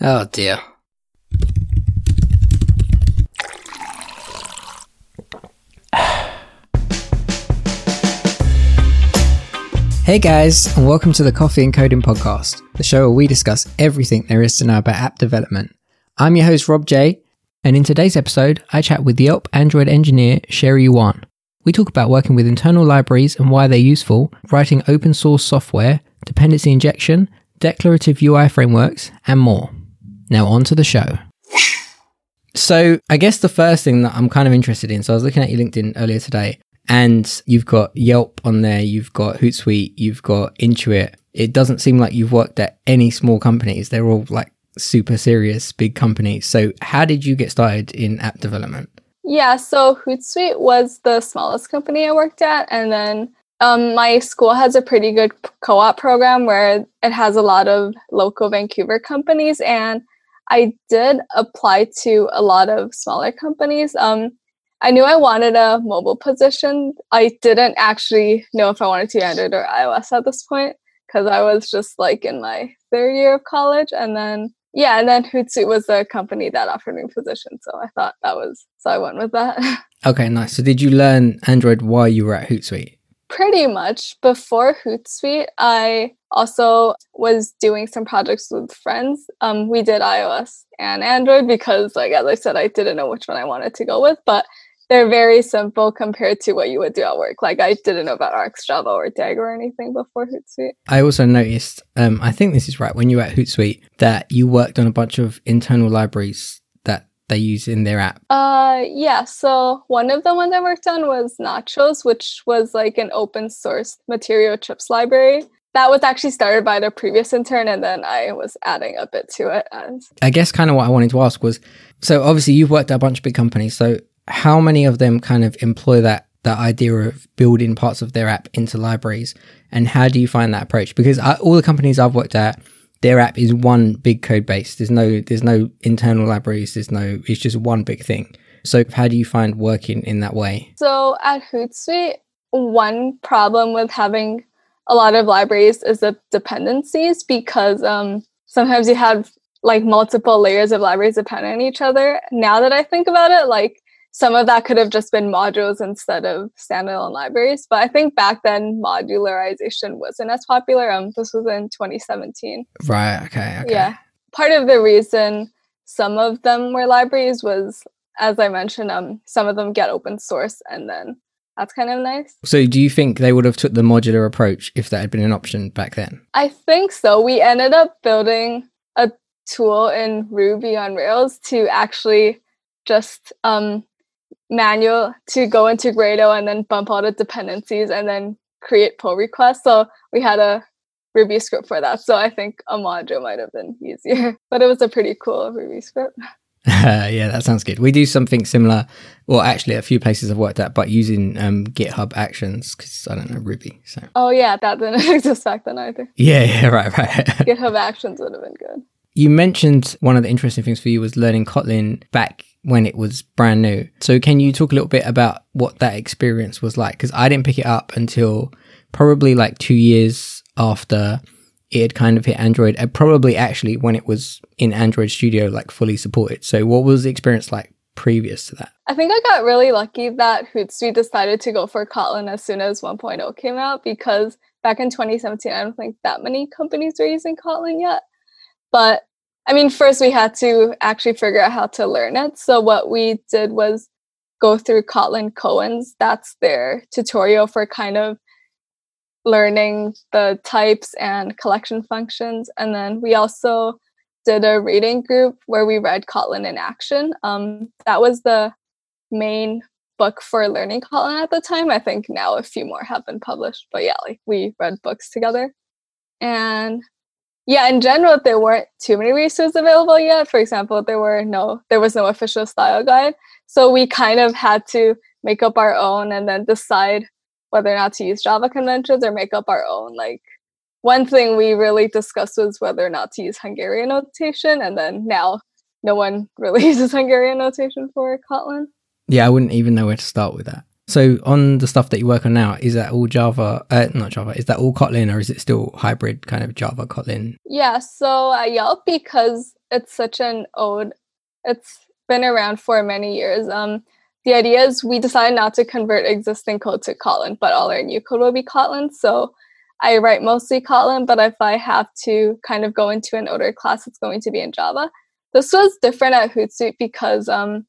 Oh dear. Hey guys, and welcome to the Coffee and Coding Podcast, the show where we discuss everything there is to know about app development. I'm your host, Rob J, and in today's episode, I chat with Yelp Android engineer Sherry Yuan. We talk about working with internal libraries and why they're useful, writing open source software, dependency injection, declarative UI frameworks, and more. Now, on to the show. So, I guess the first thing that I'm kind of interested in, so I was looking at your LinkedIn earlier today, and you've got Yelp on there, you've got Hootsuite, you've got Intuit. It doesn't seem like you've worked at any small companies. They're all like super serious big companies. So, how did you get started in app development? Yeah, so Hootsuite was the smallest company I worked at, and then um, my school has a pretty good co-op program where it has a lot of local Vancouver companies, and I did apply to a lot of smaller companies. Um, I knew I wanted a mobile position. I didn't actually know if I wanted to Android or iOS at this point because I was just like in my third year of college. And then, yeah, and then Hootsuite was the company that offered me a position. So I thought that was, so I went with that. Okay, nice. So, did you learn Android while you were at Hootsuite? Pretty much. Before Hootsuite, I also was doing some projects with friends. Um, we did iOS and Android because, like as I said, I didn't know which one I wanted to go with, but they're very simple compared to what you would do at work. Like I didn't know about RxJava or Dagger or anything before Hootsuite. I also noticed, um, I think this is right, when you were at Hootsuite, that you worked on a bunch of internal libraries they use in their app. Uh, yeah. So one of the ones I worked on was Nachos, which was like an open source material chips library. That was actually started by the previous intern, and then I was adding a bit to it. As I guess kind of what I wanted to ask was so obviously you've worked at a bunch of big companies. So how many of them kind of employ that that idea of building parts of their app into libraries and how do you find that approach because I, all the companies i've worked at their app is one big code base. There's no there's no internal libraries. There's no it's just one big thing. So how do you find working in that way? So at Hootsuite, one problem with having a lot of libraries is the dependencies because um, sometimes you have like multiple layers of libraries dependent on each other. Now that I think about it, like some of that could have just been modules instead of standalone libraries. But I think back then modularization wasn't as popular. Um, this was in 2017. right okay okay Yeah. Part of the reason some of them were libraries was, as I mentioned, um, some of them get open source, and then that's kind of nice. so do you think they would have took the modular approach if that had been an option back then I think so. We ended up building a tool in Ruby on Rails to actually just um, manual to go into Gradle and then bump all the dependencies and then create pull requests. So we had a Ruby script for that. So I think a module might have been easier, but it was a pretty cool Ruby script. Uh, yeah that sounds good we do something similar well actually a few places i've worked at but using um, github actions because i don't know ruby so Oh yeah, that didn't exist back then either. yeah yeah right right GitHub Actions would have been good. You mentioned one of the interesting things for you was learning Kotlin back when it was brand new. So can you talk a little bit about what that experience was like? Because I didn't pick it up until probably like two years after it had kind of hit Android, and probably actually when it was in Android Studio, like fully supported. So what was the experience like previous to that? I think I got really lucky that Hootsuite decided to go for Kotlin as soon as 1.0 came out because back in 2017, I don't think that many companies were using Kotlin yet. But I mean, first we had to actually figure out how to learn it. So what we did was go through Kotlin Koans. That's their tutorial for kind of learning the types and collection functions. And then we also did a reading group where we read Kotlin in action. Um, that was the main book for learning Kotlin at the time. I think now a few more have been published, but yeah, like we read books together. And yeah, in general, there weren't too many resources available yet. For example, there were no, there was no official style guide, so we kind of had to make up our own and then decide whether or not to use Java conventions or make up our own. Like one thing we really discussed was whether or not to use Hungarian notation, and then now no one really uses Hungarian notation for Kotlin. Yeah, I wouldn't even know where to start with that. So on the stuff that you work on now, is that all Java? Uh, not Java. Is that all Kotlin, or is it still hybrid kind of Java Kotlin? Yeah, so at Yelp, because it's such an old it's been around for many years. Um the idea is we decided not to convert existing code to Kotlin, but all our new code will be Kotlin. So I write mostly Kotlin, but if I have to kind of go into an older class, it's going to be in Java. This was different at Hootsuite because um,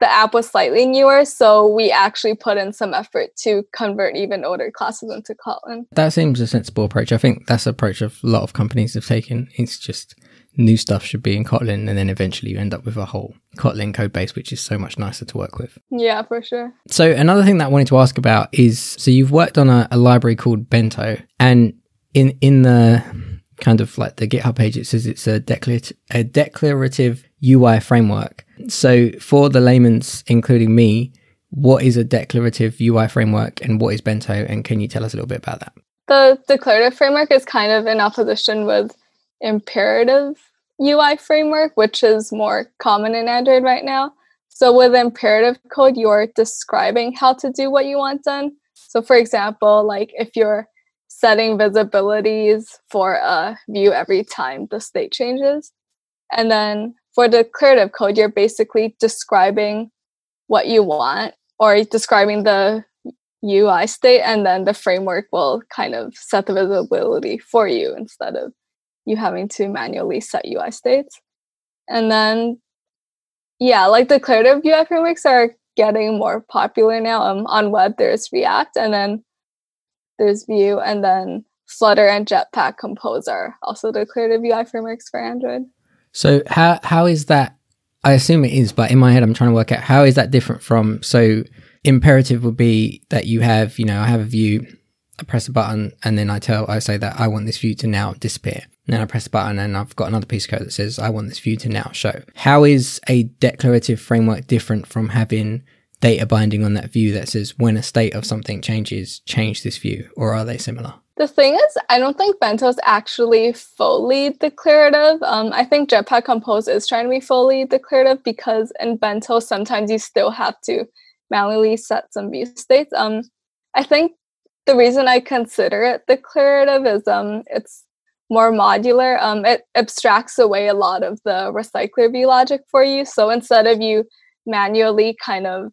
the app was slightly newer, so we actually put in some effort to convert even older classes into Kotlin. That seems a sensible approach. I think that's the approach of a lot of companies have taken. It's just new stuff should be in Kotlin, and then eventually you end up with a whole Kotlin code base, which is so much nicer to work with. Yeah, for sure. So another thing that I wanted to ask about is so you've worked on a, a library called Bento, and in in the kind of like the GitHub page, it says it's a declarative, a declarative UI framework. So for the layman's, including me, what is a declarative UI framework and what is Bento? And can you tell us a little bit about that? The declarative framework is kind of in opposition with imperative UI framework, which is more common in Android right now. So with imperative code, you're describing how to do what you want done. So for example, like if you're setting visibilities for a view every time the state changes. And then for declarative code, you're basically describing what you want or describing the UI state, and then the framework will kind of set the visibility for you instead of you having to manually set UI states. And then, yeah, like declarative UI frameworks are getting more popular now. Um, on web, there's React, and then there's Vue, and then Flutter and Jetpack Compose are also declarative UI frameworks for Android. So how how is that? I assume it is, but in my head, I'm trying to work out how is that different from. So imperative would be that you have, you know, I have a view, I press a button, and then I tell, I say that I want this view to now disappear. Then I press a button, and I've got another piece of code that says I want this view to now show. How is a declarative framework different from having data binding on that view that says when a state of something changes, change this view, or are they similar? The thing is, I don't think Bento is actually fully declarative. Um, I think Jetpack Compose is trying to be fully declarative because in Bento, sometimes you still have to manually set some view states. Um, I think the reason I consider it declarative is um, it's more modular. Um, it abstracts away a lot of the recycler view logic for you. So instead of you manually kind of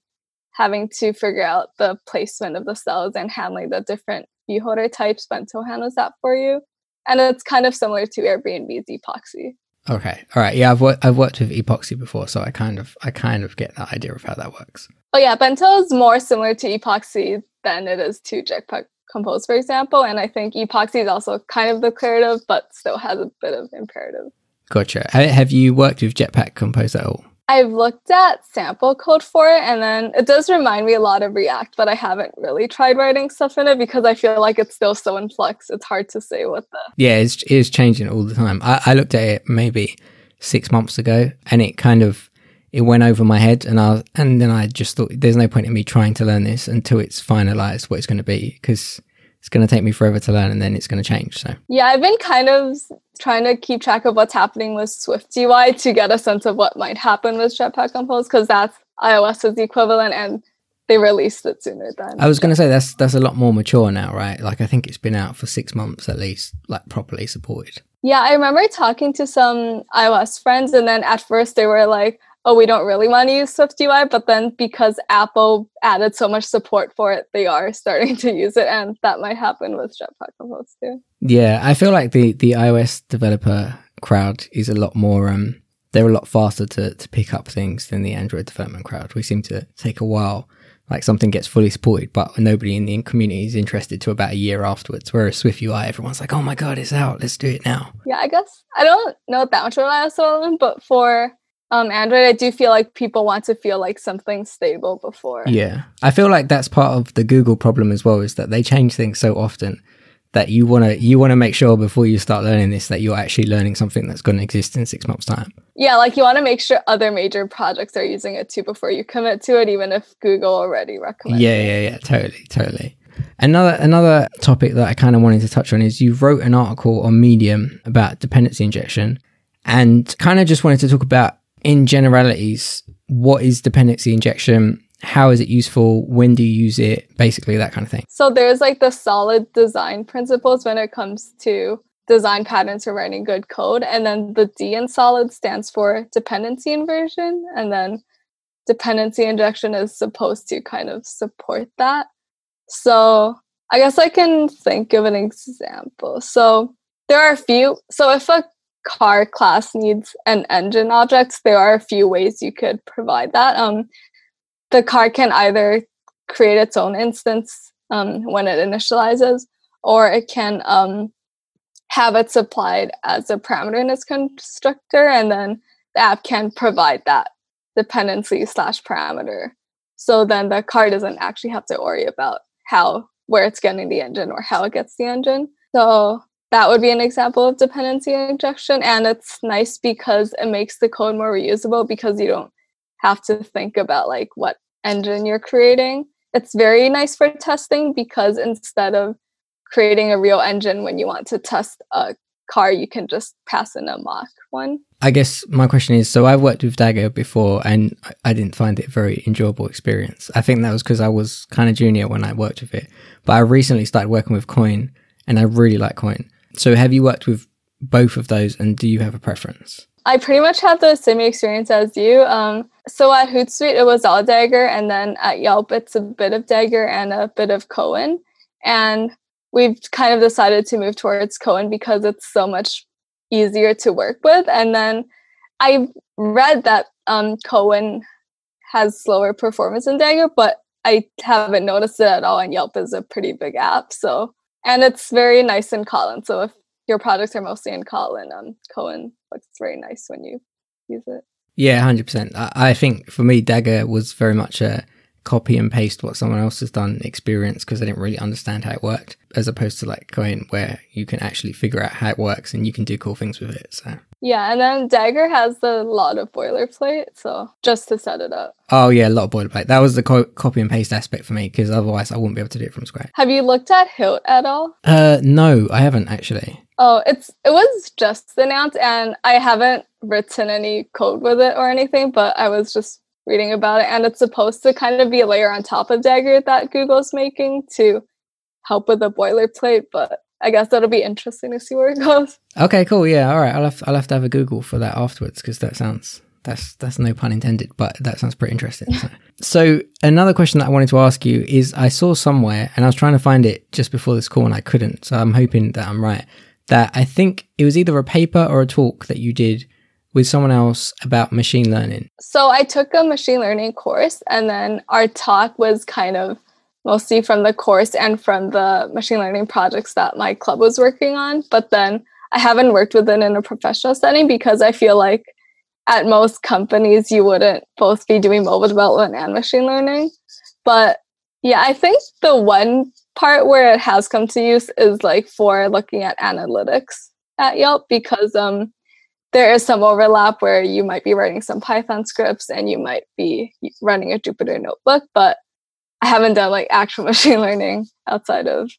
having to figure out the placement of the cells and handling the different view holder types, Bento handles that for you. And it's kind of similar to Airbnb's epoxy. Okay. All right. Yeah, I've worked I've worked with epoxy before, so I kind of I kind of get that idea of how that works. Oh yeah, Bento is more similar to epoxy than it is to Jetpack Compose, for example. And I think epoxy is also kind of declarative, but still has a bit of imperative. Gotcha. Have you worked with Jetpack Compose at all? I've looked at sample code for it, and then it does remind me a lot of React, but I haven't really tried writing stuff in it because I feel like it's still so in flux. It's hard to say what the. Yeah, it's, it's changing all the time. I, I looked at it maybe six months ago, and it kind of it went over my head, and I was, and then I just thought there's no point in me trying to learn this until it's finalized what it's going to be because it's going to take me forever to learn and then it's going to change. So, yeah, I've been kind of trying to keep track of what's happening with Swift UI to get a sense of what might happen with Jetpack Compose because that's iOS's equivalent and they released it sooner than. I was going to say that's that's a lot more mature now, right? Like I think it's been out for six months at least, like properly supported. Yeah, I remember talking to some iOS friends, and then at first they were like, oh, we don't really want to use Swift UI, but then because Apple added so much support for it, they are starting to use it, and that might happen with Jetpack Compose too. Yeah, I feel like the the iOS developer crowd is a lot more um they're a lot faster to to pick up things than the Android development crowd. We seem to take a while. Like something gets fully supported, but nobody in the community is interested to about a year afterwards. Whereas Swift UI, everyone's like, "Oh my god, it's out! Let's do it now." Yeah, I guess I don't know that much about iOS development, but for um, Android, I do feel like people want to feel like something stable before. Yeah, I feel like that's part of the Google problem as well. Is that they change things so often that you want to you want to make sure before you start learning this that you're actually learning something that's going to exist in six months' time. Yeah, like you want to make sure other major projects are using it too before you commit to it, even if Google already recommends. Yeah, yeah, yeah, totally, totally. Another another topic that I kind of wanted to touch on is you wrote an article on Medium about dependency injection, and kind of just wanted to talk about in generalities, what is dependency injection? How is it useful? When do you use it? Basically, that kind of thing. So there's like the solid design principles when it comes to design patterns for writing good code. And then the D in solid stands for dependency inversion. And then dependency injection is supposed to kind of support that. So I guess I can think of an example. So there are a few. So if a car class needs an engine object, there are a few ways you could provide that. Um, the car can either create its own instance um, when it initializes, or it can um, have it supplied as a parameter in its constructor, and then the app can provide that dependency slash parameter. So then the car doesn't actually have to worry about how where it's getting the engine or how it gets the engine. So that would be an example of dependency injection. And it's nice because it makes the code more reusable because you don't have to think about like what engine you're creating. It's very nice for testing because instead of creating a real engine when you want to test a car, you can just pass in a mock one. I guess my question is so I've worked with Dagger before and I didn't find it a very enjoyable experience. I think that was because I was kind of junior when I worked with it. But I recently started working with Koin and I really like Koin. So have you worked with both of those and do you have a preference? I pretty much had the same experience as you. Um, so at Hootsuite, it was all Dagger, and then at Yelp, it's a bit of Dagger and a bit of Koin. And we've kind of decided to move towards Koin because it's so much easier to work with. And then I read that um, Koin has slower performance than Dagger, but I haven't noticed it at all. And Yelp is a pretty big app, so and it's very nice in Kotlin. So if your products are mostly in Kotlin, um, Koin looks very nice when you use it. Yeah, hundred percent. I think for me, Dagger was very much a copy and paste what someone else has done experience because I didn't really understand how it worked, as opposed to like Koin where you can actually figure out how it works and you can do cool things with it. So yeah, and then Dagger has a lot of boilerplate, so just to set it up. Oh yeah, a lot of boilerplate. That was the co- copy and paste aspect for me because otherwise I wouldn't be able to do it from scratch. Have you looked at Hilt at all? Uh, no, I haven't actually. Oh, it's it was just announced, and I haven't written any code with it or anything, but I was just reading about it, and it's supposed to kind of be a layer on top of Dagger that Google's making to help with the boilerplate, but I guess that'll be interesting to see where it goes. Okay, cool. Yeah, all right. I'll have I'll have to have a Google for that afterwards because that sounds that's that's no pun intended, but that sounds pretty interesting. So. so another question that I wanted to ask you is I saw somewhere and I was trying to find it just before this call and I couldn't. So I'm hoping that I'm right. That I think it was either a paper or a talk that you did with someone else about machine learning? So I took a machine learning course, and then our talk was kind of mostly from the course and from the machine learning projects that my club was working on. But then I haven't worked with it in a professional setting because I feel like at most companies you wouldn't both be doing mobile development and machine learning. But yeah, I think the one part where it has come to use is like for looking at analytics at Yelp because um there is some overlap where you might be writing some Python scripts and you might be running a Jupyter notebook, but I haven't done like actual machine learning outside of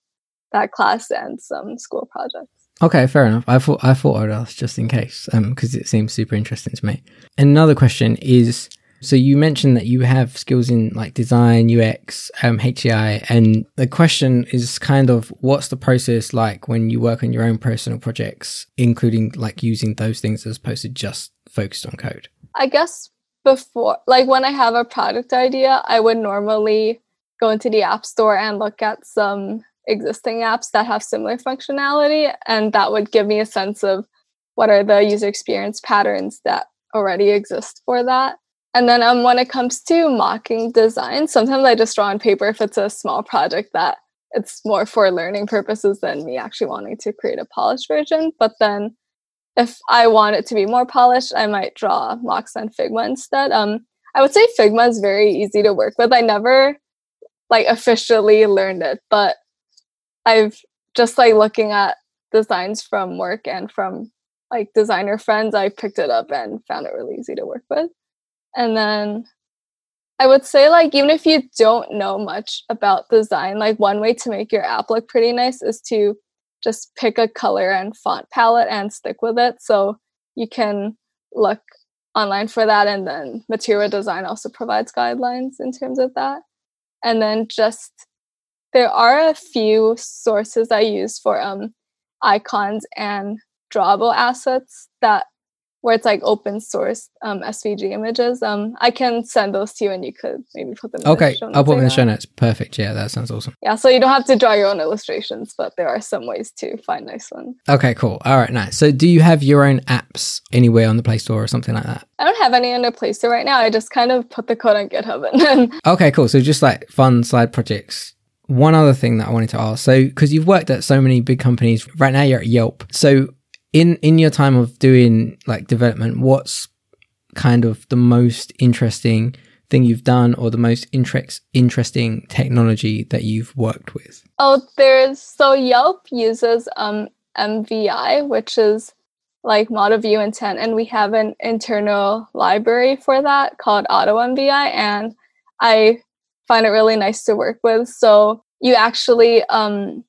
that class and some school projects. Okay, fair enough. I thought I thought I'd ask just in case, because um, it seems super interesting to me. Another question is so you mentioned that you have skills in like design, UX, um, and the question is kind of what's the process like when you work on your own personal projects, including like using those things as opposed to just focused on code? I guess before, like when I have a product idea, I would normally go into the App Store and look at some existing apps that have similar functionality, and that would give me a sense of what are the user experience patterns that already exist for that and then um, when it comes to mocking design, sometimes I just draw on paper if it's a small project that it's more for learning purposes than me actually wanting to create a polished version. But then if I want it to be more polished, I might draw mocks on Figma instead. Um, I would say Figma is very easy to work with. I never like officially learned it, but I've just like looking at designs from work and from like designer friends, I picked it up and found it really easy to work with. And then I would say, like, even if you don't know much about design, like, one way to make your app look pretty nice is to just pick a color and font palette and stick with it. So you can look online for that. And then Material Design also provides guidelines in terms of that. And then just there are a few sources I use for um, icons and drawable assets that where it's like open source um, SVG images. Um, I can send those to you, and you could maybe put them. Okay, the I'll put them in the show notes. Perfect. Yeah, that sounds awesome. Yeah, so you don't have to draw your own illustrations, but there are some ways to find nice ones. Okay, cool. All right, nice. So, do you have your own apps anywhere on the Play Store or something like that? I don't have any on the Play Store right now. I just kind of put the code on GitHub and then. Okay, cool. So just like fun side projects. One other thing that I wanted to ask. So, because you've worked at so many big companies, right now you're at Yelp. So, in in your time of doing like development, what's kind of the most interesting thing you've done, or the most interest interesting technology that you've worked with? Oh, there's so Yelp uses um MVI, which is like model view intent, and we have an internal library for that called Auto MVI, and I find it really nice to work with. So you actually um,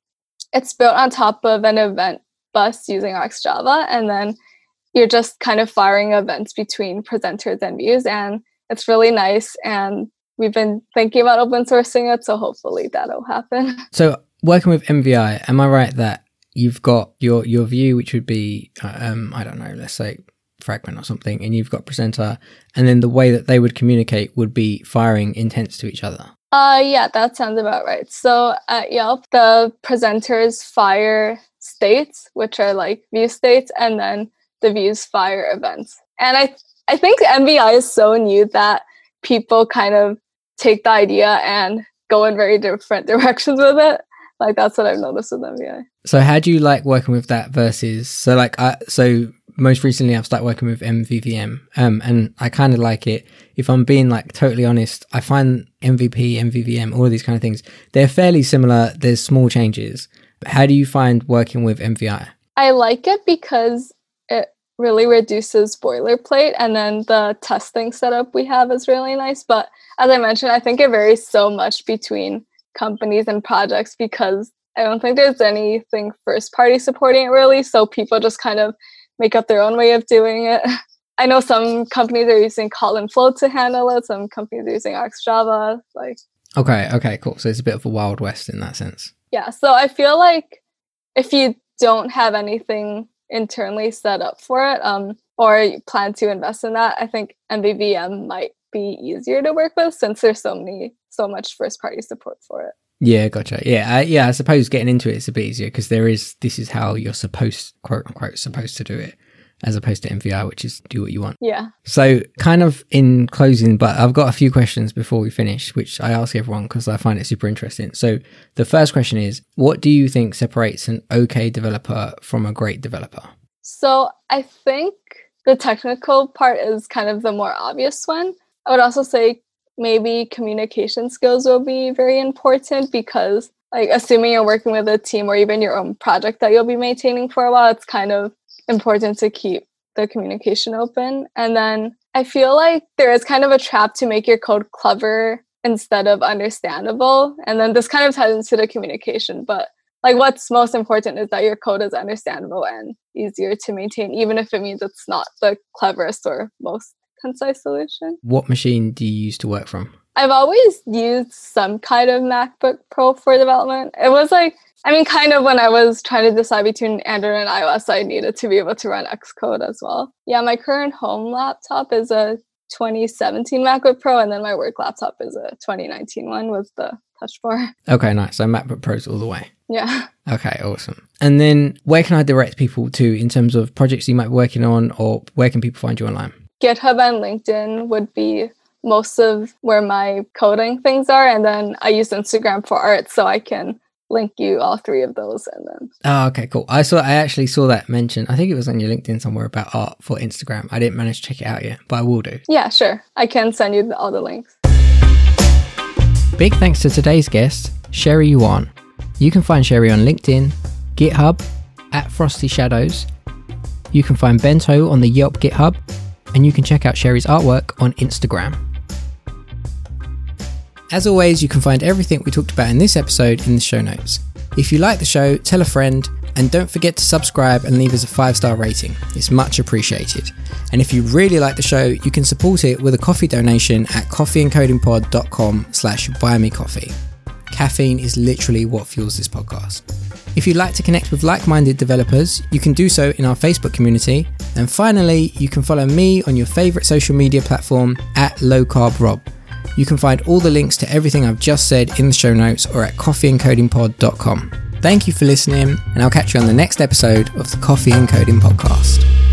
it's built on top of an event bus using RxJava, and then you're just kind of firing events between presenters and views, and it's really nice. And we've been thinking about open sourcing it, so hopefully that'll happen. So working with MVI, am I right that you've got your your view, which would be uh, um, I don't know, let's say fragment or something, and you've got presenter, and then the way that they would communicate would be firing intents to each other. Uh, yeah, that sounds about right. So at Yelp, the presenters fire states, which are like view states, and then the views fire events. And I I think MVI is so new that people kind of take the idea and go in very different directions with it. Like that's what I've noticed with MVI. So how do you like working with that versus so like I so most recently I've started working with MVVM um and I kind of like it. If I'm being like totally honest, I find MVP, MVVM, all of these kind of things, they're fairly similar. There's small changes. How do you find working with MVI? I like it because it really reduces boilerplate and then the testing setup we have is really nice. But as I mentioned, I think it varies so much between companies and projects because I don't think there's anything first party supporting it really. So people just kind of make up their own way of doing it. I know some companies are using Kotlin Flow to handle it. Some companies are using RxJava. Like Okay, okay, cool. So it's a bit of a wild west in that sense. Yeah, so I feel like if you don't have anything internally set up for it, um, or you plan to invest in that, I think MVVM might be easier to work with since there's so many, so much first party support for it. Yeah, gotcha. Yeah, uh, yeah. I suppose getting into it is a bit easier because there is this is how you're supposed, quote unquote, supposed to do it, as opposed to MVI, which is do what you want. Yeah. So, kind of in closing, but I've got a few questions before we finish, which I ask everyone because I find it super interesting. So, the first question is, what do you think separates an okay developer from a great developer? So I think the technical part is kind of the more obvious one. I would also say maybe communication skills will be very important because like assuming you're working with a team or even your own project that you'll be maintaining for a while, it's kind of important to keep the communication open. And then I feel like there is kind of a trap to make your code clever instead of understandable. And then this kind of ties into the communication, but like what's most important is that your code is understandable and easier to maintain, even if it means it's not the cleverest or most concise solution. What machine do you use to work from? I've always used some kind of MacBook Pro for development. It was like, I mean, kind of when I was trying to decide between Android and iOS, I needed to be able to run Xcode as well. Yeah, my current home laptop is a 2017 MacBook Pro, and then my work laptop is a 2019 one with the touch bar. Okay, nice. So, MacBook Pros all the way. Yeah. Okay, awesome. And then, where can I direct people to in terms of projects you might be working on, or where can people find you online? GitHub and LinkedIn would be most of where my coding things are. And then I use Instagram for art, so I can link you all three of those. And then, Oh, okay, cool. I saw. I actually saw that mention. I think it was on your LinkedIn somewhere about art for Instagram. I didn't manage to check it out yet, but I will do. yeah, sure. I can send you all the links. Big thanks to today's guest, Sherry Yuan. You can find Sherry on LinkedIn, GitHub, at Frosty Shadows. You can find Bento on the Yelp GitHub, and you can check out Sherry's artwork on Instagram. As always, you can find everything we talked about in this episode in the show notes. If you like the show, tell a friend, and don't forget to subscribe and leave us a five star rating. It's much appreciated. And if you really like the show, you can support it with a coffee donation at coffeeandcodingpod.com slash buy me coffee. Caffeine is literally what fuels this podcast. If you'd like to connect with like minded developers, you can do so in our Facebook community. And finally, you can follow me on your favourite social media platform at Low Carb Rob. You can find all the links to everything I've just said in the show notes or at coffeeandcodingpod.com. Thank you for listening, and I'll catch you on the next episode of the Coffee and Coding Podcast.